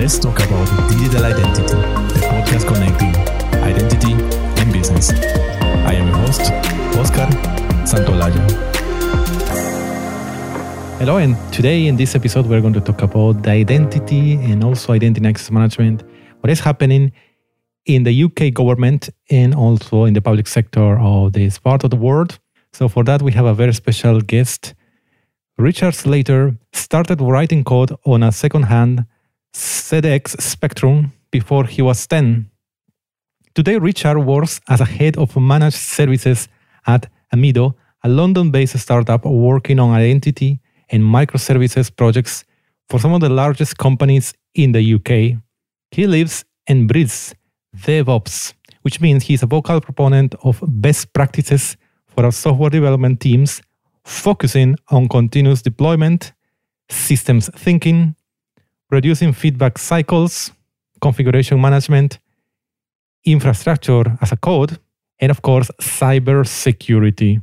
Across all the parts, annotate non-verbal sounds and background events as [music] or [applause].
Let's talk about digital identity, the podcast connecting identity and business. I am your host, Oscar Santolaya. Hello, and today in this episode, we're going to talk about the identity and also identity access management, what is happening in the UK government and also in the public sector of this part of the world. So, for that, we have a very special guest. Richard Slater started writing code on a second hand ZX Spectrum before he was 10. Today, Richard works as a head of managed services at Amido, a London based startup working on identity and microservices projects for some of the largest companies in the UK. He lives and breathes DevOps, which means he's a vocal proponent of best practices for our software development teams, focusing on continuous deployment, systems thinking, reducing feedback cycles, configuration management, infrastructure as a code, and of course, cyber security.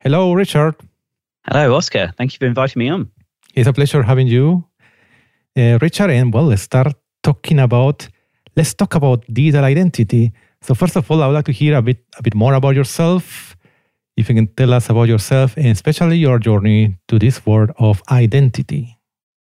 Hello, Richard. Hello, Oscar. Thank you for inviting me on. It's a pleasure having you, uh, Richard. And well, let's start talking about let's talk about digital identity. So first of all, I would like to hear a bit a bit more about yourself. If you can tell us about yourself and especially your journey to this world of identity.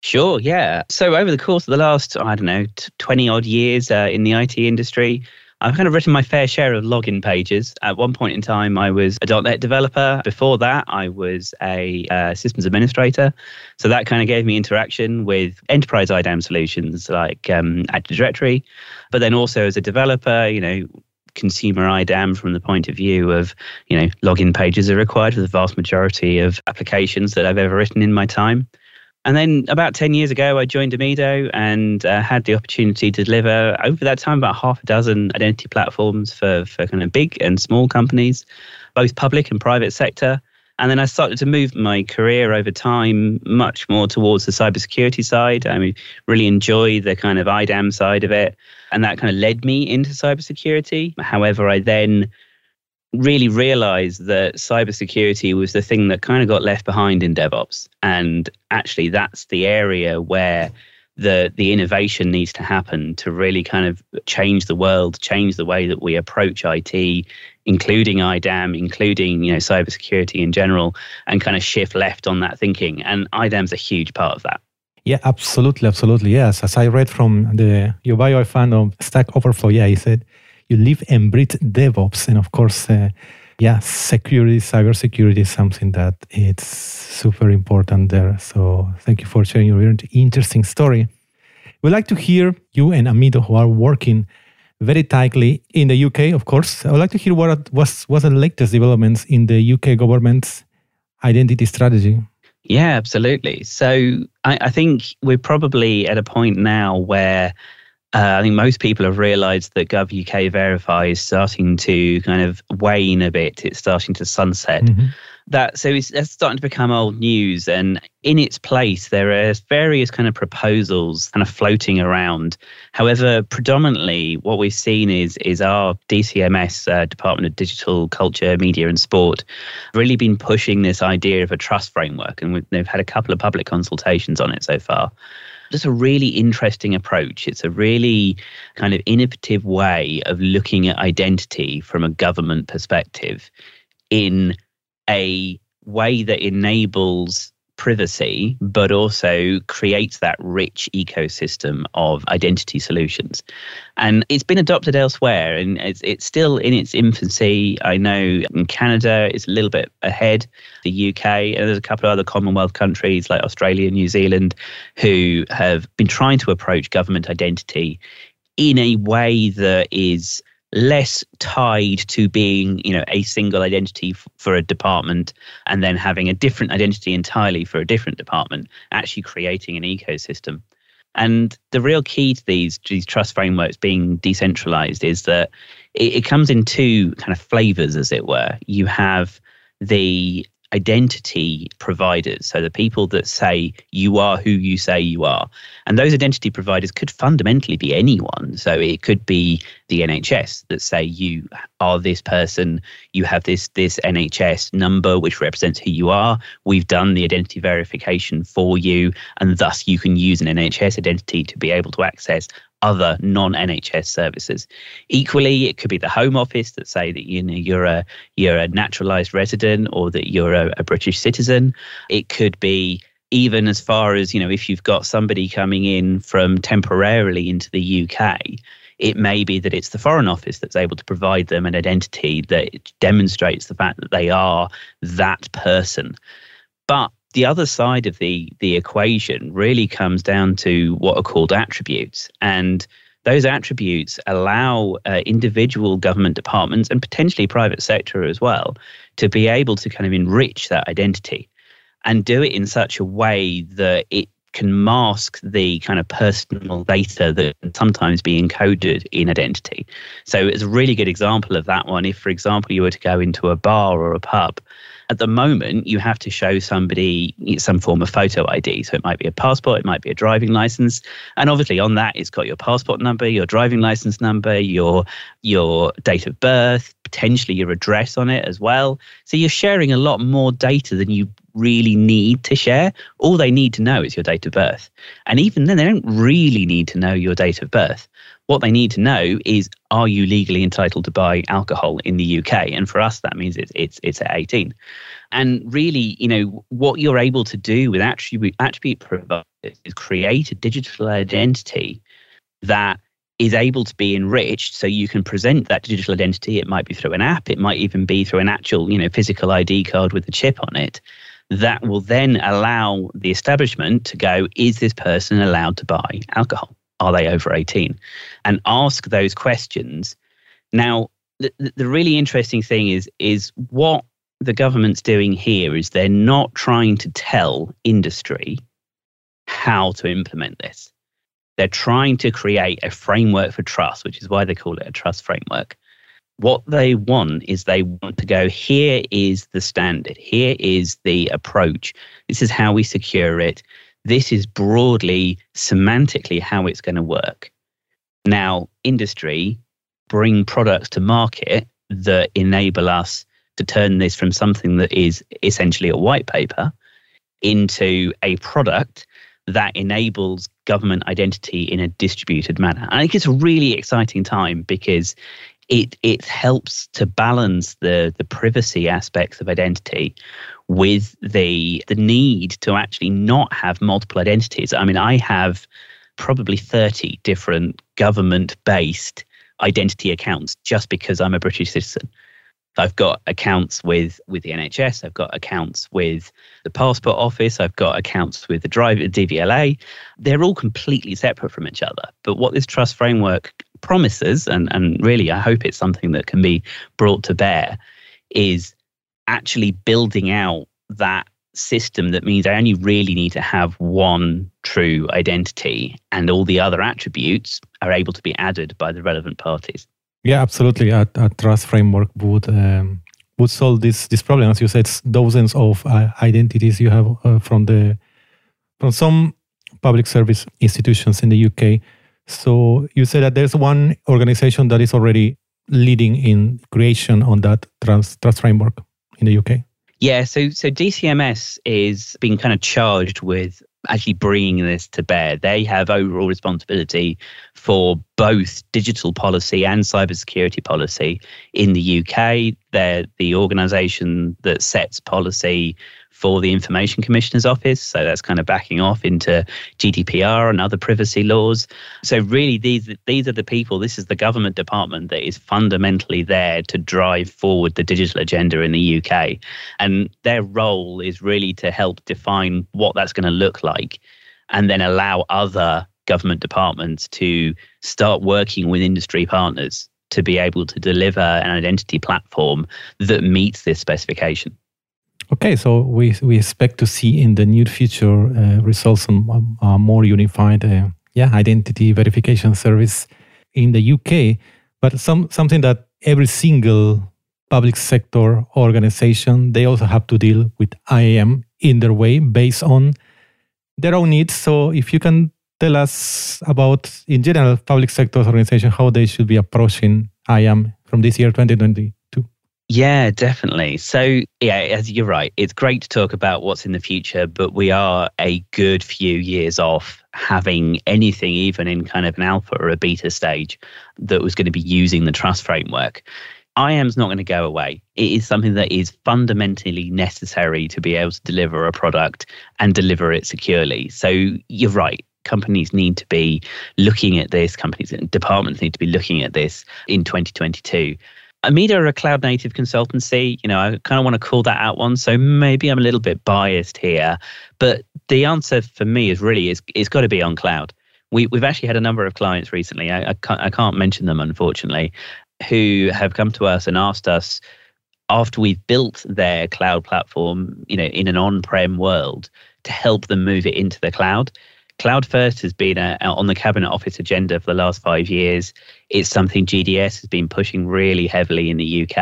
Sure, yeah. So over the course of the last, I don't know, 20 odd years uh, in the IT industry, I've kind of written my fair share of login pages. At one point in time, I was a .NET developer. Before that, I was a uh, systems administrator. So that kind of gave me interaction with enterprise IDAM solutions like um, Active Directory. But then also as a developer, you know, consumer IDAM from the point of view of, you know, login pages are required for the vast majority of applications that I've ever written in my time. And then about 10 years ago, I joined Amido and uh, had the opportunity to deliver over that time about half a dozen identity platforms for, for kind of big and small companies, both public and private sector. And then I started to move my career over time much more towards the cybersecurity side. I mean, really enjoy the kind of IDAM side of it. And that kind of led me into cybersecurity. However, I then really realized that cybersecurity was the thing that kind of got left behind in DevOps. And actually, that's the area where the the innovation needs to happen to really kind of change the world, change the way that we approach IT, including IDAM, including you know cybersecurity in general, and kind of shift left on that thinking. And IDAM's a huge part of that. Yeah, absolutely, absolutely. Yes, as I read from the your bio, I found on Stack Overflow. Yeah, he said you live and breathe DevOps, and of course, uh, yeah, security, cybersecurity is something that it's super important there. So thank you for sharing your interesting story. We'd like to hear you and Amido, who are working very tightly in the UK, of course. I would like to hear what was what the latest developments in the UK government's identity strategy. Yeah, absolutely. So I, I think we're probably at a point now where uh, I think most people have realised that Gov UK Verify is starting to kind of wane a bit. It's starting to sunset. Mm-hmm. That so it's, it's starting to become old news, and in its place there are various kind of proposals kind of floating around. However, predominantly what we've seen is is our DCMS uh, Department of Digital Culture, Media and Sport really been pushing this idea of a trust framework, and they've had a couple of public consultations on it so far just a really interesting approach. It's a really kind of innovative way of looking at identity from a government perspective in a way that enables privacy, but also creates that rich ecosystem of identity solutions. And it's been adopted elsewhere and it's, it's still in its infancy. I know in Canada it's a little bit ahead, the UK, and there's a couple of other Commonwealth countries like Australia, New Zealand, who have been trying to approach government identity in a way that is less tied to being you know a single identity f- for a department and then having a different identity entirely for a different department actually creating an ecosystem. And the real key to these these trust frameworks being decentralized is that it, it comes in two kind of flavors as it were. You have the identity providers, so the people that say you are who you say you are. And those identity providers could fundamentally be anyone. So it could be the NHS that say you are this person, you have this this NHS number which represents who you are. We've done the identity verification for you, and thus you can use an NHS identity to be able to access other non-NHS services. Equally, it could be the Home Office that say that you know you're a you're a naturalised resident or that you're a, a British citizen. It could be even as far as you know if you've got somebody coming in from temporarily into the UK. It may be that it's the Foreign Office that's able to provide them an identity that demonstrates the fact that they are that person. But the other side of the the equation really comes down to what are called attributes and those attributes allow uh, individual government departments and potentially private sector as well to be able to kind of enrich that identity and do it in such a way that it can mask the kind of personal data that can sometimes be encoded in identity. So it's a really good example of that one. If, for example, you were to go into a bar or a pub at the moment, you have to show somebody some form of photo ID. So it might be a passport, it might be a driving license, and obviously on that it's got your passport number, your driving license number, your your date of birth, potentially your address on it as well. So you're sharing a lot more data than you really need to share. All they need to know is your date of birth. And even then, they don't really need to know your date of birth. What they need to know is are you legally entitled to buy alcohol in the UK? And for us, that means it's it's it's at 18. And really, you know, what you're able to do with attribute attribute providers is create a digital identity that is able to be enriched. So you can present that digital identity. It might be through an app. It might even be through an actual you know physical id card with a chip on it. That will then allow the establishment to go is this person allowed to buy alcohol are they over 18? And ask those questions. Now, the, the really interesting thing is, is what the government's doing here is they're not trying to tell industry how to implement this. They're trying to create a framework for trust, which is why they call it a trust framework. What they want is they want to go, here is the standard, here is the approach, this is how we secure it, this is broadly semantically how it's going to work. Now, industry bring products to market that enable us to turn this from something that is essentially a white paper into a product that enables government identity in a distributed manner. I think it's a really exciting time because it it helps to balance the the privacy aspects of identity with the the need to actually not have multiple identities. I mean, I have probably 30 different government based identity accounts just because I'm a British citizen. I've got accounts with with the NHS. I've got accounts with the Passport Office. I've got accounts with the driver DVLA. They're all completely separate from each other. But what this trust framework promises, and and really I hope it's something that can be brought to bear, is actually building out that system that means I only really need to have one true identity, and all the other attributes are able to be added by the relevant parties. Yeah, absolutely. A, a trust framework would um, would solve this this problem. As you said, dozens of uh, identities you have uh, from the from some public service institutions in the UK. So you said that there's one organization that is already leading in creation on that trust, trust framework in the UK. Yeah, so so DCMS is being kind of charged with actually bringing this to bear. They have overall responsibility for both digital policy and cybersecurity policy in the UK. They're the organisation that sets policy for the Information Commissioner's Office. So that's kind of backing off into GDPR and other privacy laws. So really, these these are the people. This is the government department that is fundamentally there to drive forward the digital agenda in the UK, and their role is really to help define what that's going to look like, and then allow other government departments to start working with industry partners to be able to deliver an identity platform that meets this specification. Okay, so we we expect to see in the near future uh, results on a more unified, uh, yeah, identity verification service in the UK. But some something that every single public sector organization, they also have to deal with IAM in their way based on their own needs. So if you can tell us about, in general, public sector organization, how they should be approaching IAM from this year 2022. Yeah, definitely. So, yeah, as you're right, it's great to talk about what's in the future, but we are a good few years off having anything, even in kind of an alpha or a beta stage, that was going to be using the trust framework. IAM's not going to go away. It is something that is fundamentally necessary to be able to deliver a product and deliver it securely. So you're right. Companies need to be looking at this, companies and departments need to be looking at this in 2022. Amido are a cloud native consultancy. You know, I kind of want to call that out one. So maybe I'm a little bit biased here. But the answer for me is really is it's got to be on cloud. We, we've actually had a number of clients recently. I, I, can't, I can't mention them, unfortunately, who have come to us and asked us after we've built their cloud platform, you know, in an on-prem world, to help them move it into the cloud. Cloud first has been uh, a, on the cabinet office agenda for the last five years. It's something GDS has been pushing really heavily in the UK,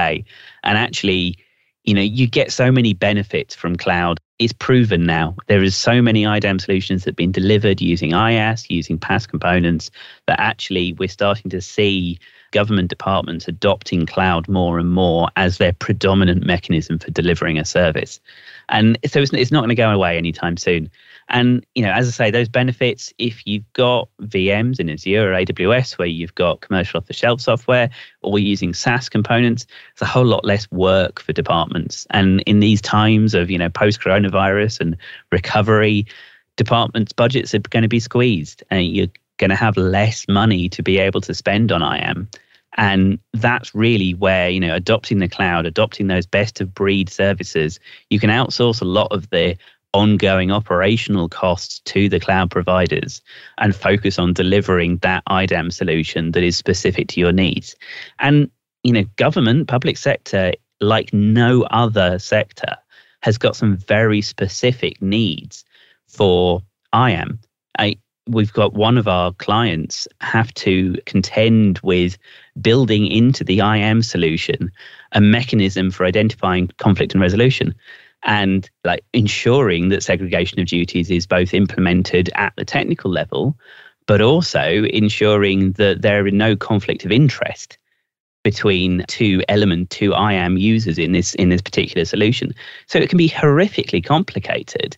and actually, you know, you get so many benefits from cloud. It's proven now. There is so many IDAM solutions that have been delivered using IaaS, using PaaS components, that actually we're starting to see government departments adopting cloud more and more as their predominant mechanism for delivering a service. And so it's, it's not going to go away anytime soon. And, you know, as I say, those benefits, if you've got VMs in Azure or AWS where you've got commercial off the shelf software or using SaaS components, it's a whole lot less work for departments. And in these times of, you know, post coronavirus and recovery, departments' budgets are going to be squeezed and you're going to have less money to be able to spend on IAM. And that's really where, you know, adopting the cloud, adopting those best of breed services, you can outsource a lot of the ongoing operational costs to the cloud providers and focus on delivering that IDAM solution that is specific to your needs. And, you know, government, public sector, like no other sector, has got some very specific needs for IAM. I, we've got one of our clients have to contend with building into the IAM solution a mechanism for identifying conflict and resolution and like ensuring that segregation of duties is both implemented at the technical level but also ensuring that there is no conflict of interest between two element two IAM users in this in this particular solution. So it can be horrifically complicated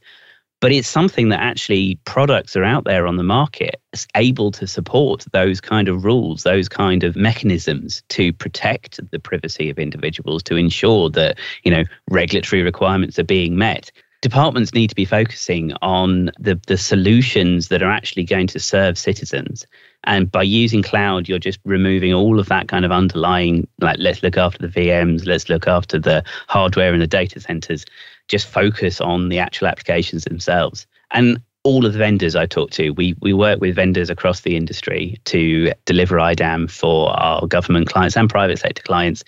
but it's something that actually products are out there on the market able to support those kind of rules those kind of mechanisms to protect the privacy of individuals to ensure that you know regulatory requirements are being met departments need to be focusing on the, the solutions that are actually going to serve citizens. And by using cloud, you're just removing all of that kind of underlying, like, let's look after the VMs, let's look after the hardware and the data centers just focus on the actual applications themselves. And all of the vendors I talk to, we we work with vendors across the industry to deliver IDAM for our government clients and private sector clients.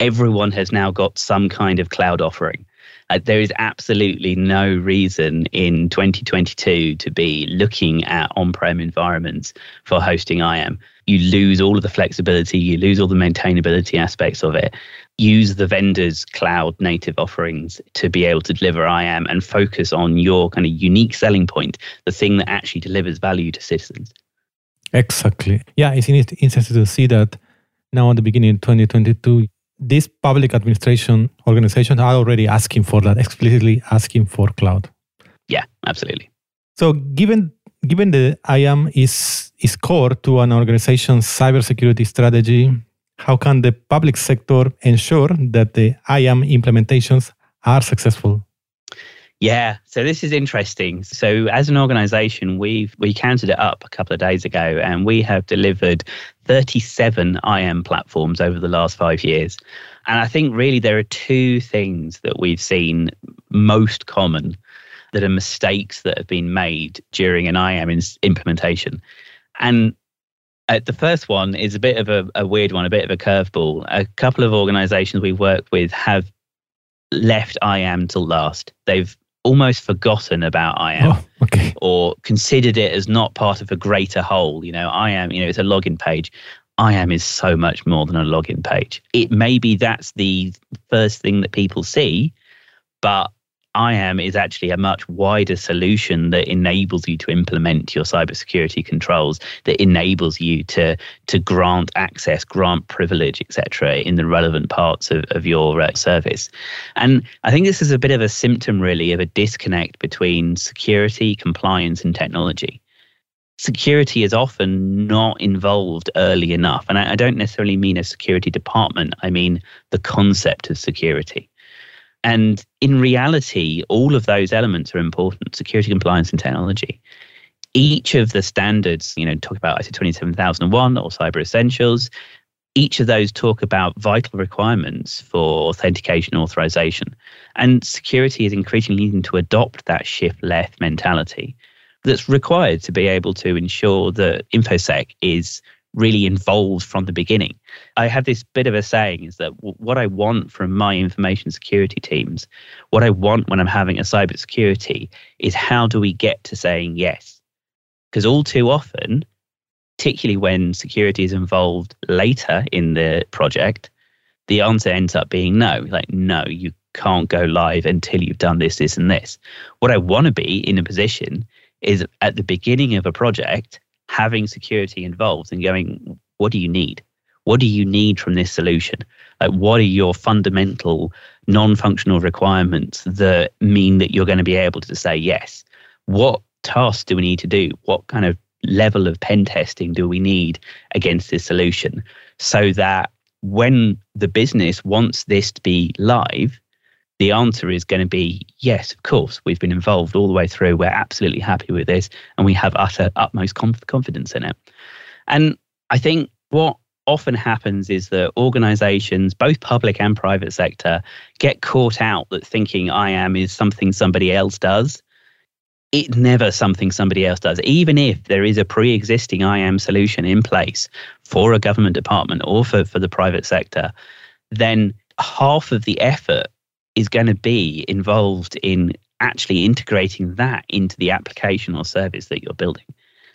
Everyone has now got some kind of cloud offering. Uh, there is absolutely no reason in 2022 to be looking at on-prem environments for hosting IAM. You lose all of the flexibility, you lose all the maintainability aspects of it. Use the vendor's cloud native offerings to be able to deliver IAM and focus on your kind of unique selling point, the thing that actually delivers value to citizens. Exactly. Yeah, it's interesting to see that now at the beginning of 2022, these public administration organizations are already asking for that, explicitly asking for cloud. Yeah, absolutely. So given given the IAM is is core to an organization's cybersecurity strategy, how can the public sector ensure that the IAM implementations are successful? Yeah, so this is interesting. So as an organization, we've we counted it up a couple of days ago and we have delivered 37 IAM platforms over the last 5 years. And I think really there are two things that we've seen most common that are mistakes that have been made during an IAM implementation. And uh, the first one is a bit of a, a weird one, a bit of a curveball. A couple of organizations we work with have left IAM till last. They've almost forgotten about IAM oh, okay. or considered it as not part of a greater whole. You know, IAM, you know, it's a login page. IAM is so much more than a login page. It maybe that's the first thing that people see, but IAM is actually a much wider solution that enables you to implement your cybersecurity controls, that enables you to to grant access, grant privilege, etc., in the relevant parts of, of your uh, service. And I think this is a bit of a symptom, really, of a disconnect between security, compliance, and technology security is often not involved early enough. And I, I, don't necessarily mean a security department, I mean the concept of security. And in reality, all of those elements are important security, compliance, and technology. Each of the standards, you know, talk about ISO 27001 or Cyber Essentials, each of those talk about vital requirements for authentication authorization. And security is increasingly needing to adopt that shift left mentality that's required to be able to ensure that InfoSec is really involved from the beginning. I have this bit of a saying is that what I want from my information security teams, what I want when I'm having a cybersecurity is how do we get to saying yes? Because all too often, particularly when security is involved later in the project, the answer ends up being no. Like, no, you can't go live until you've done this, this, and this. What I want to be in a position is at the beginning of a project having security involved and going, what do you need? What do you need from this solution? Like, what are your fundamental non functional requirements that mean that you're going to be able to say yes? What tasks do we need to do? What kind of level of pen testing do we need against this solution so that when the business wants this to be live, the answer is going to be yes, of course. We've been involved all the way through. We're absolutely happy with this, and we have utter utmost conf- confidence in it. And I think what often happens is that organizations, both public and private sector, get caught out that thinking IAM is something somebody else does. It's never something somebody else does. Even if there is a pre existing IAM solution in place for a government department or for, for the private sector, then half of the effort is going to be involved in actually integrating that into the application or service that you're building.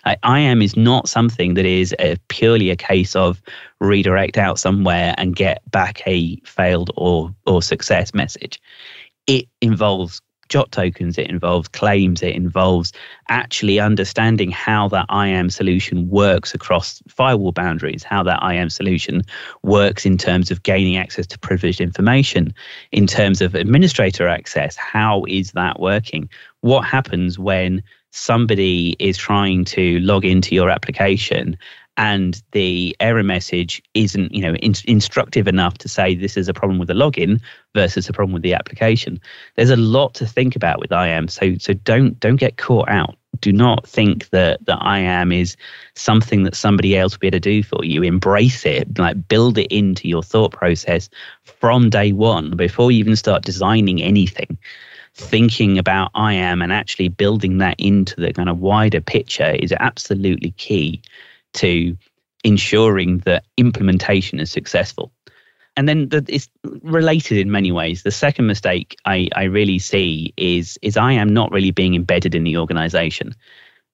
IAM is not something that is a, purely a case of redirect out somewhere and get back a failed or or success message. It involves JWT tokens, it involves claims, it involves actually understanding how that IAM solution works across firewall boundaries, how that IAM solution works in terms of gaining access to privileged information, in terms of administrator access. How is that working? What happens when somebody is trying to log into your application and the error message isn't you know in, instructive enough to say this is a problem with the login versus a problem with the application. There's a lot to think about with IAM so so don't don't get caught out. Do not think that that IAM is something that somebody else will be able to do for you. Embrace it like build it into your thought process from day one before you even start designing anything. Thinking about IAM and actually building that into the kind of wider picture is absolutely key to ensuring that implementation is successful. And then the, it's related in many ways. The second mistake I, I really see is, is IAM not really being embedded in the organization.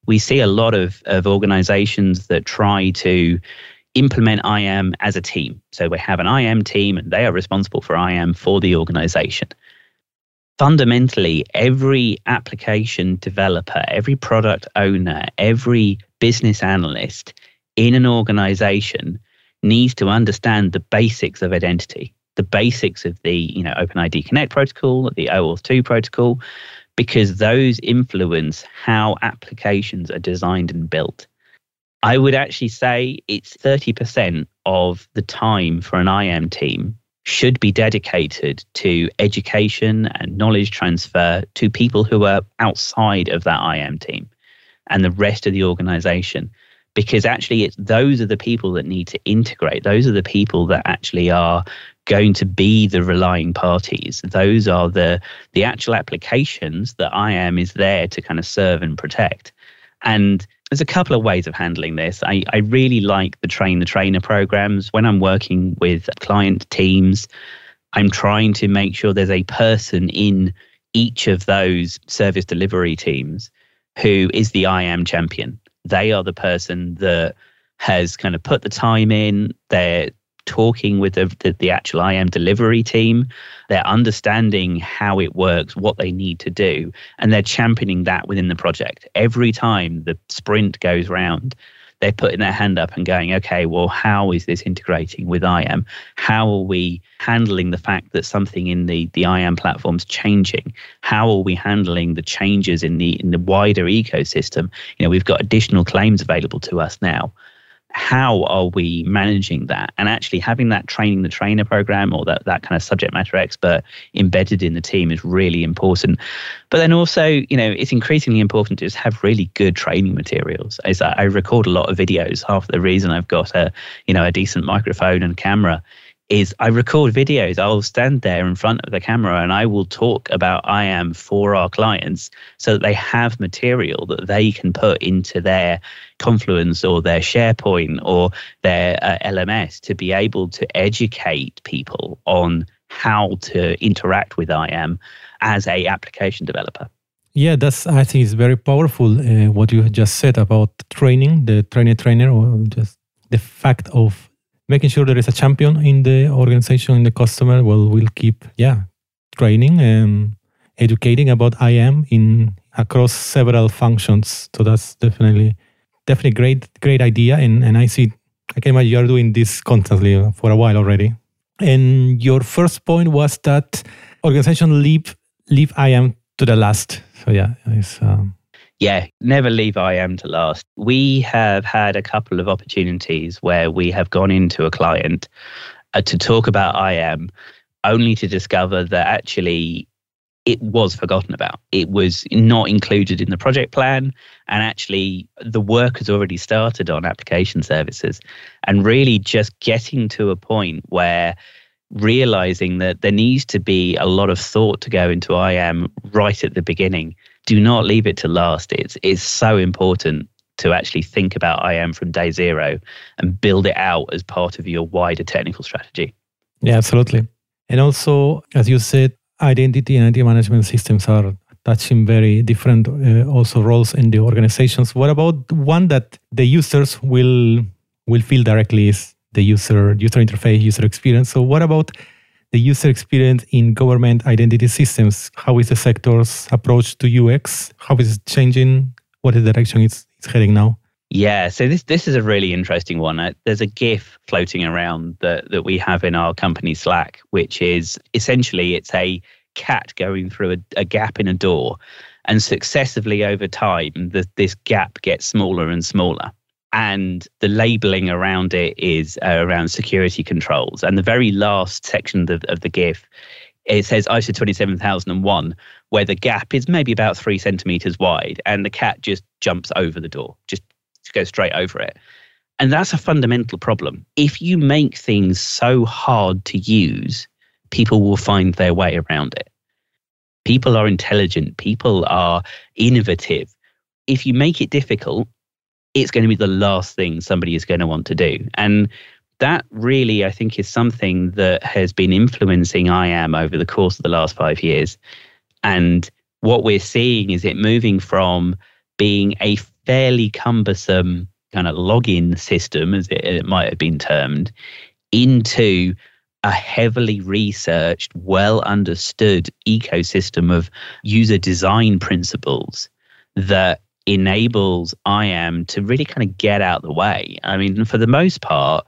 We see a lot of, of organizations that try to implement IAM as a team. So we have an IAM team and they are responsible for IAM for the organization. Fundamentally, every application developer, every product owner, every business analyst in an organization needs to understand the basics of identity, the basics of the you know OpenID Connect protocol, the OAuth 2 protocol, because those influence how applications are designed and built. I would actually say it's 30% of the time for an IAM team should be dedicated to education and knowledge transfer to people who are outside of that IAM team and the rest of the organization because actually it's those are the people that need to integrate those are the people that actually are going to be the relying parties those are the the actual applications that IAM is there to kind of serve and protect and there's a couple of ways of handling this. I, I really like the train the trainer programs. When I'm working with client teams, I'm trying to make sure there's a person in each of those service delivery teams who is the IAM champion they are the person that has kind of put the time in. They're talking with the, the, the, actual IAM delivery team. They're understanding how it works, what they need to do, and they're championing that within the project. Every time the sprint goes round, they're putting their hand up and going, okay, well, how is this integrating with IAM? How are we handling the fact that something in the, the IAM platform's changing? How are we handling the changes in the in the wider ecosystem? You know, we've got additional claims available to us now how are we managing that? And actually having that training the trainer program or that, that kind of subject matter expert embedded in the team is really important. But then also you know it's increasingly important to just have really good training materials. I record a lot of videos. Half the reason i've got a you know a decent microphone and camera is I record videos. I'll stand there in front of the camera and I will talk about IAM for our clients so that they have material that they can put into their Confluence or their SharePoint or their uh, LMS to be able to educate people on how to interact with IAM as a application developer. Yeah, that's I think it's very powerful uh, what you just said about training, the trainer trainer, or just the fact of making sure there is a champion in the organization, in the customer. Well, we'll keep, yeah, training and educating about IAM in across several functions. So that's definitely, definitely great, great idea. And and I see, I can imagine you are doing this constantly for a while already. And your first point was that organization leave leave IAM to the last. So yeah, it's. Um, yeah, never leave IAM to last. We have had a couple of opportunities where we have gone into a client uh, to talk about IAM only to discover that actually it was forgotten about. It was not included in the project plan. And actually, the work has already started on application services. And really just getting to a point where realizing that there needs to be a lot of thought to go into IAM right at the beginning do not leave it to last. It's it's so important to actually think about IAM from day zero and build it out as part of your wider technical strategy. Yeah, absolutely. And also, as you said, identity and identity management systems are touching very different uh, also roles in the organizations. What about one that the users will will feel directly is the user user interface, user experience. So what about the user experience in government identity systems. How is the sector's approach to UX? How is it changing? What is the direction it's, it's heading now? Yeah, so this this is a really interesting one. Uh, there's a GIF floating around that that we have in our company Slack, which is essentially it's a cat going through a, a gap in a door, and successively over time, the, this gap gets smaller and smaller and the labeling around it is uh, around security controls. And the very last section of the, of the GIF, it says ISO 27001, where the gap is maybe about three centimeters wide, and the cat just jumps over the door, just goes straight over it. And that's a fundamental problem. If you make things so hard to use, people will find their way around it. People are intelligent, people are innovative. If you make it difficult, it's going to be the last thing somebody is going to want to do. And that really, I think, is something that has been influencing IAM over the course of the last five years. And what we're seeing is it moving from being a fairly cumbersome kind of login system, as it, it might have been termed, into a heavily researched, well understood ecosystem of user design principles that enables IAM to really kind of get out the way. I mean, for the most part,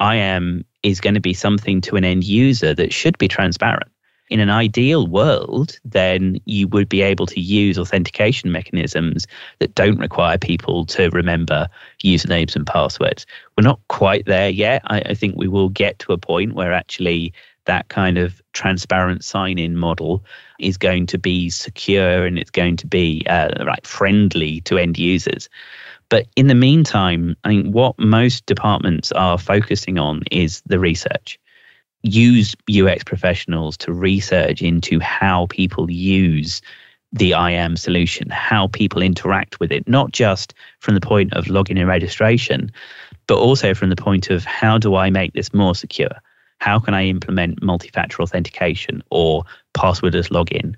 IAM is going to be something to an end user that should be transparent. In an ideal world, then you would be able to use authentication mechanisms that don't require people to remember usernames and passwords. We're not quite there yet. I, I think we will get to a point where actually that kind of transparent sign in model is going to be secure and it's going to be uh, right friendly to end users. But in the meantime, I think what most departments are focusing on is the research. Use UX professionals to research into how people use the IAM solution, how people interact with it, not just from the point of login and registration, but also from the point of how do I make this more secure? How can I implement multi factor authentication or passwordless login?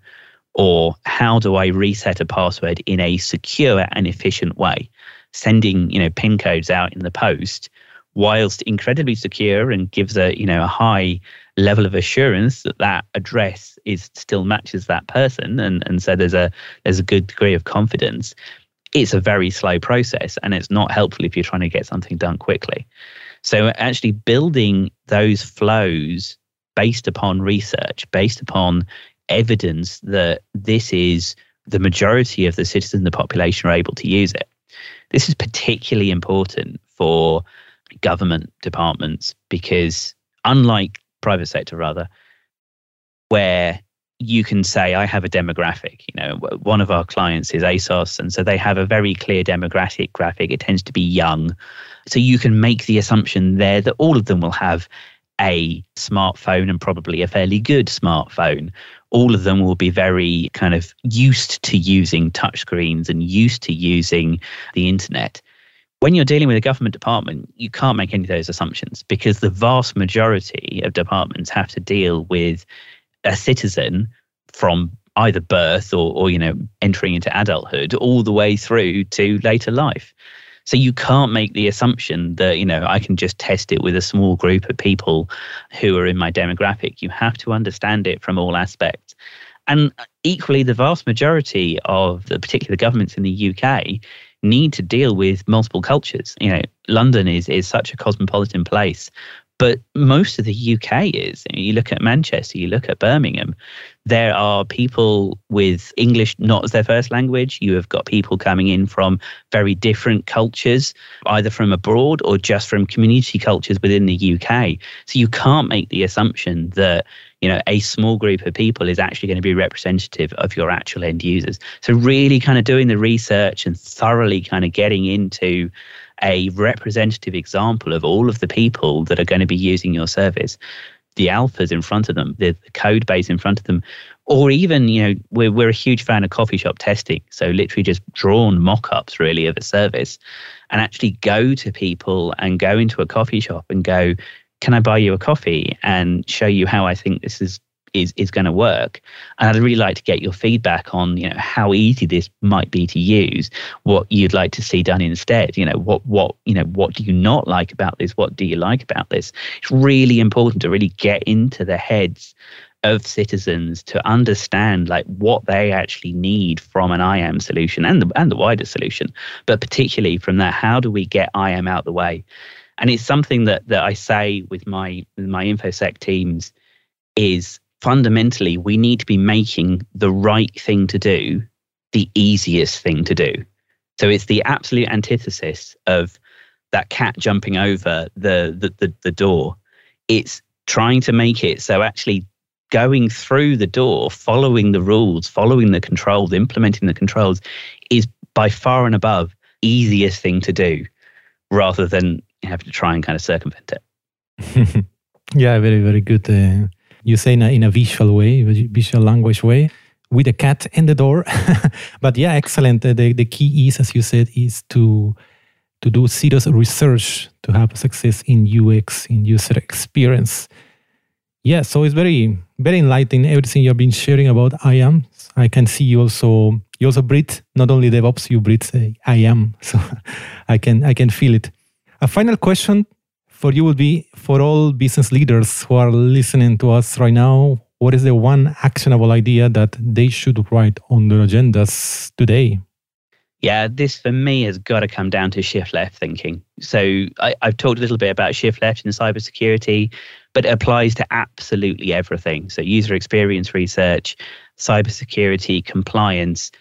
Or how do I reset a password in a secure and efficient way? sending you know pin codes out in the post whilst incredibly secure and gives a you know a high level of assurance that that address is still matches that person and and so there's a there's a good degree of confidence it's a very slow process and it's not helpful if you're trying to get something done quickly so actually building those flows based upon research based upon evidence that this is the majority of the citizens the population are able to use it. This is particularly important for government departments because unlike private sector rather where you can say i have a demographic you know one of our clients is ASOS and so they have a very clear demographic graphic. It tends to be young so you can make the assumption there that all of them will have a smartphone and probably a fairly good smartphone all of them will be very kind of used to using touchscreens and used to using the internet when you're dealing with a government department, you can't make any of those assumptions because the vast majority of departments have to deal with a citizen from either birth or, or you know entering into adulthood all the way through to later life. So you can't make the assumption that you know I can just test it with a small group of people who are in my demographic. You have to understand it from all aspects. And equally, the vast majority of the particular governments in the UK need to deal with multiple cultures. You know, London is is such a cosmopolitan place, but most of the UK is. You look at Manchester, you look at Birmingham, there are people with English not as their first language. You have got people coming in from very different cultures, either from abroad or just from community cultures within the UK. So you can't make the assumption that you know a small group of people is actually going to be representative of your actual end users. So really kind of doing the research and thoroughly kind of getting into a representative example of all of the people that are going to be using your service the alphas in front of them, the, code base in front of them, or even, you know, we're, we're a huge fan of coffee shop testing. So literally just drawn mock-ups really of a service and actually go to people and go into a coffee shop and go, can I buy you a coffee and show you how I think this is is is going to work. And I'd really like to get your feedback on you know how easy this might be to use, what you'd like to see done instead. You know what what you know what do you not like about this? What do you like about this? It's really important to really get into the heads of citizens to understand like what they actually need from an IAM solution and the and the wider solution, but particularly from that, how do we get IAM out the way? And it's something that that I say with my with my infosec teams is fundamentally, we need to be making the right thing to do the easiest thing to do. So it's the absolute antithesis of that cat jumping over the, the, the, the door. It's trying to make it so actually going through the door, following the rules, following the controls, implementing the controls is by far and above easiest thing to do rather than having to try and kind of circumvent it. [laughs] yeah, very, very good. Uh, you say in a, in a visual way, visual language way, with a cat in the door. [laughs] but yeah, excellent. The, the key is, as you said, is to to do serious research to have success in UX, in user experience. Yeah, so it's very, very enlightening everything you've been sharing about IAM. I can see you also you also breathe not only DevOps, you breathe uh, IAM. [laughs] So I can I can feel it. A final question for you would be for all business leaders who are listening to us right now, what is the one actionable idea that they should write on their agendas today? Yeah, this for me has got to come down to shift left thinking. So I, have talked a little bit about shift left in cybersecurity, but it applies to absolutely everything. So user experience research, cybersecurity, compliance.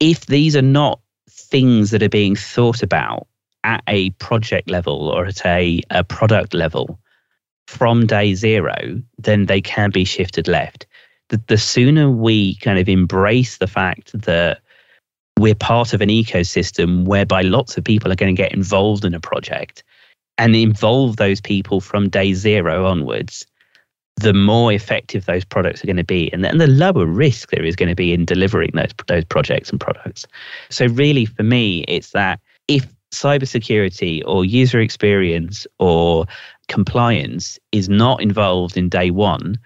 If these are not things that are being thought about at a project level or at a, a product level from day zero, then they can be shifted left. The, the sooner we kind of embrace the fact that we're part of an ecosystem whereby lots of people are going to get involved in a project and involve those people from day zero onwards, the more effective those products are going to be, and, and the lower risk there is going to be in delivering those those projects and products. So really, for me, it's that if cybersecurity or user experience or compliance is not involved in day one,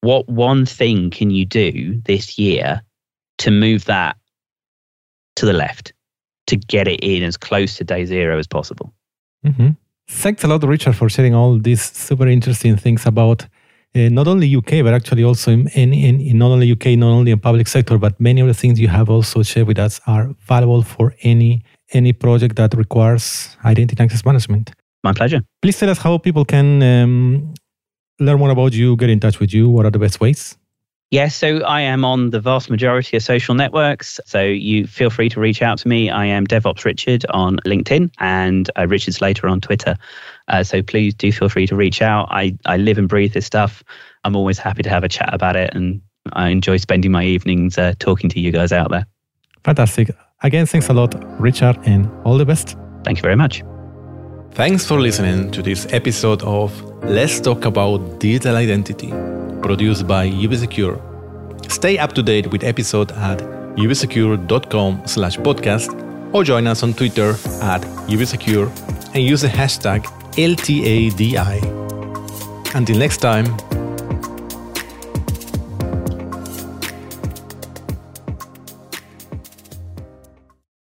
what one thing can you do this year to move that to the left? to get it in as close to day zero as possible. Mm-hmm. Thanks a lot, Richard, for sharing all these super interesting things about uh, not only UK, but actually also in, in, in, not only UK, not only in public sector, but many of the things you have also shared with us are valuable for any any project that requires identity access management. My pleasure. Please tell us how people can um, learn more about you, get in touch with you. What are the best ways? Yes, so I am on the vast majority of social networks. So you feel free to reach out to me. I am DevOps Richard on LinkedIn and uh, Richard Slater on Twitter. Uh, so please do feel free to reach out. I, I live and breathe this stuff. I'm always happy to have a chat about it. And I enjoy spending my evenings uh, talking to you guys out there. Fantastic. Again, thanks a lot, Richard, and all the best. Thank you very much. Thanks for listening to this episode of Let's Talk About Digital Identity produced by UbiSecure. Stay up to date with episode at ubisecure.com slash podcast or join us on Twitter at ubisecure and use the hashtag LTADI. Until next time,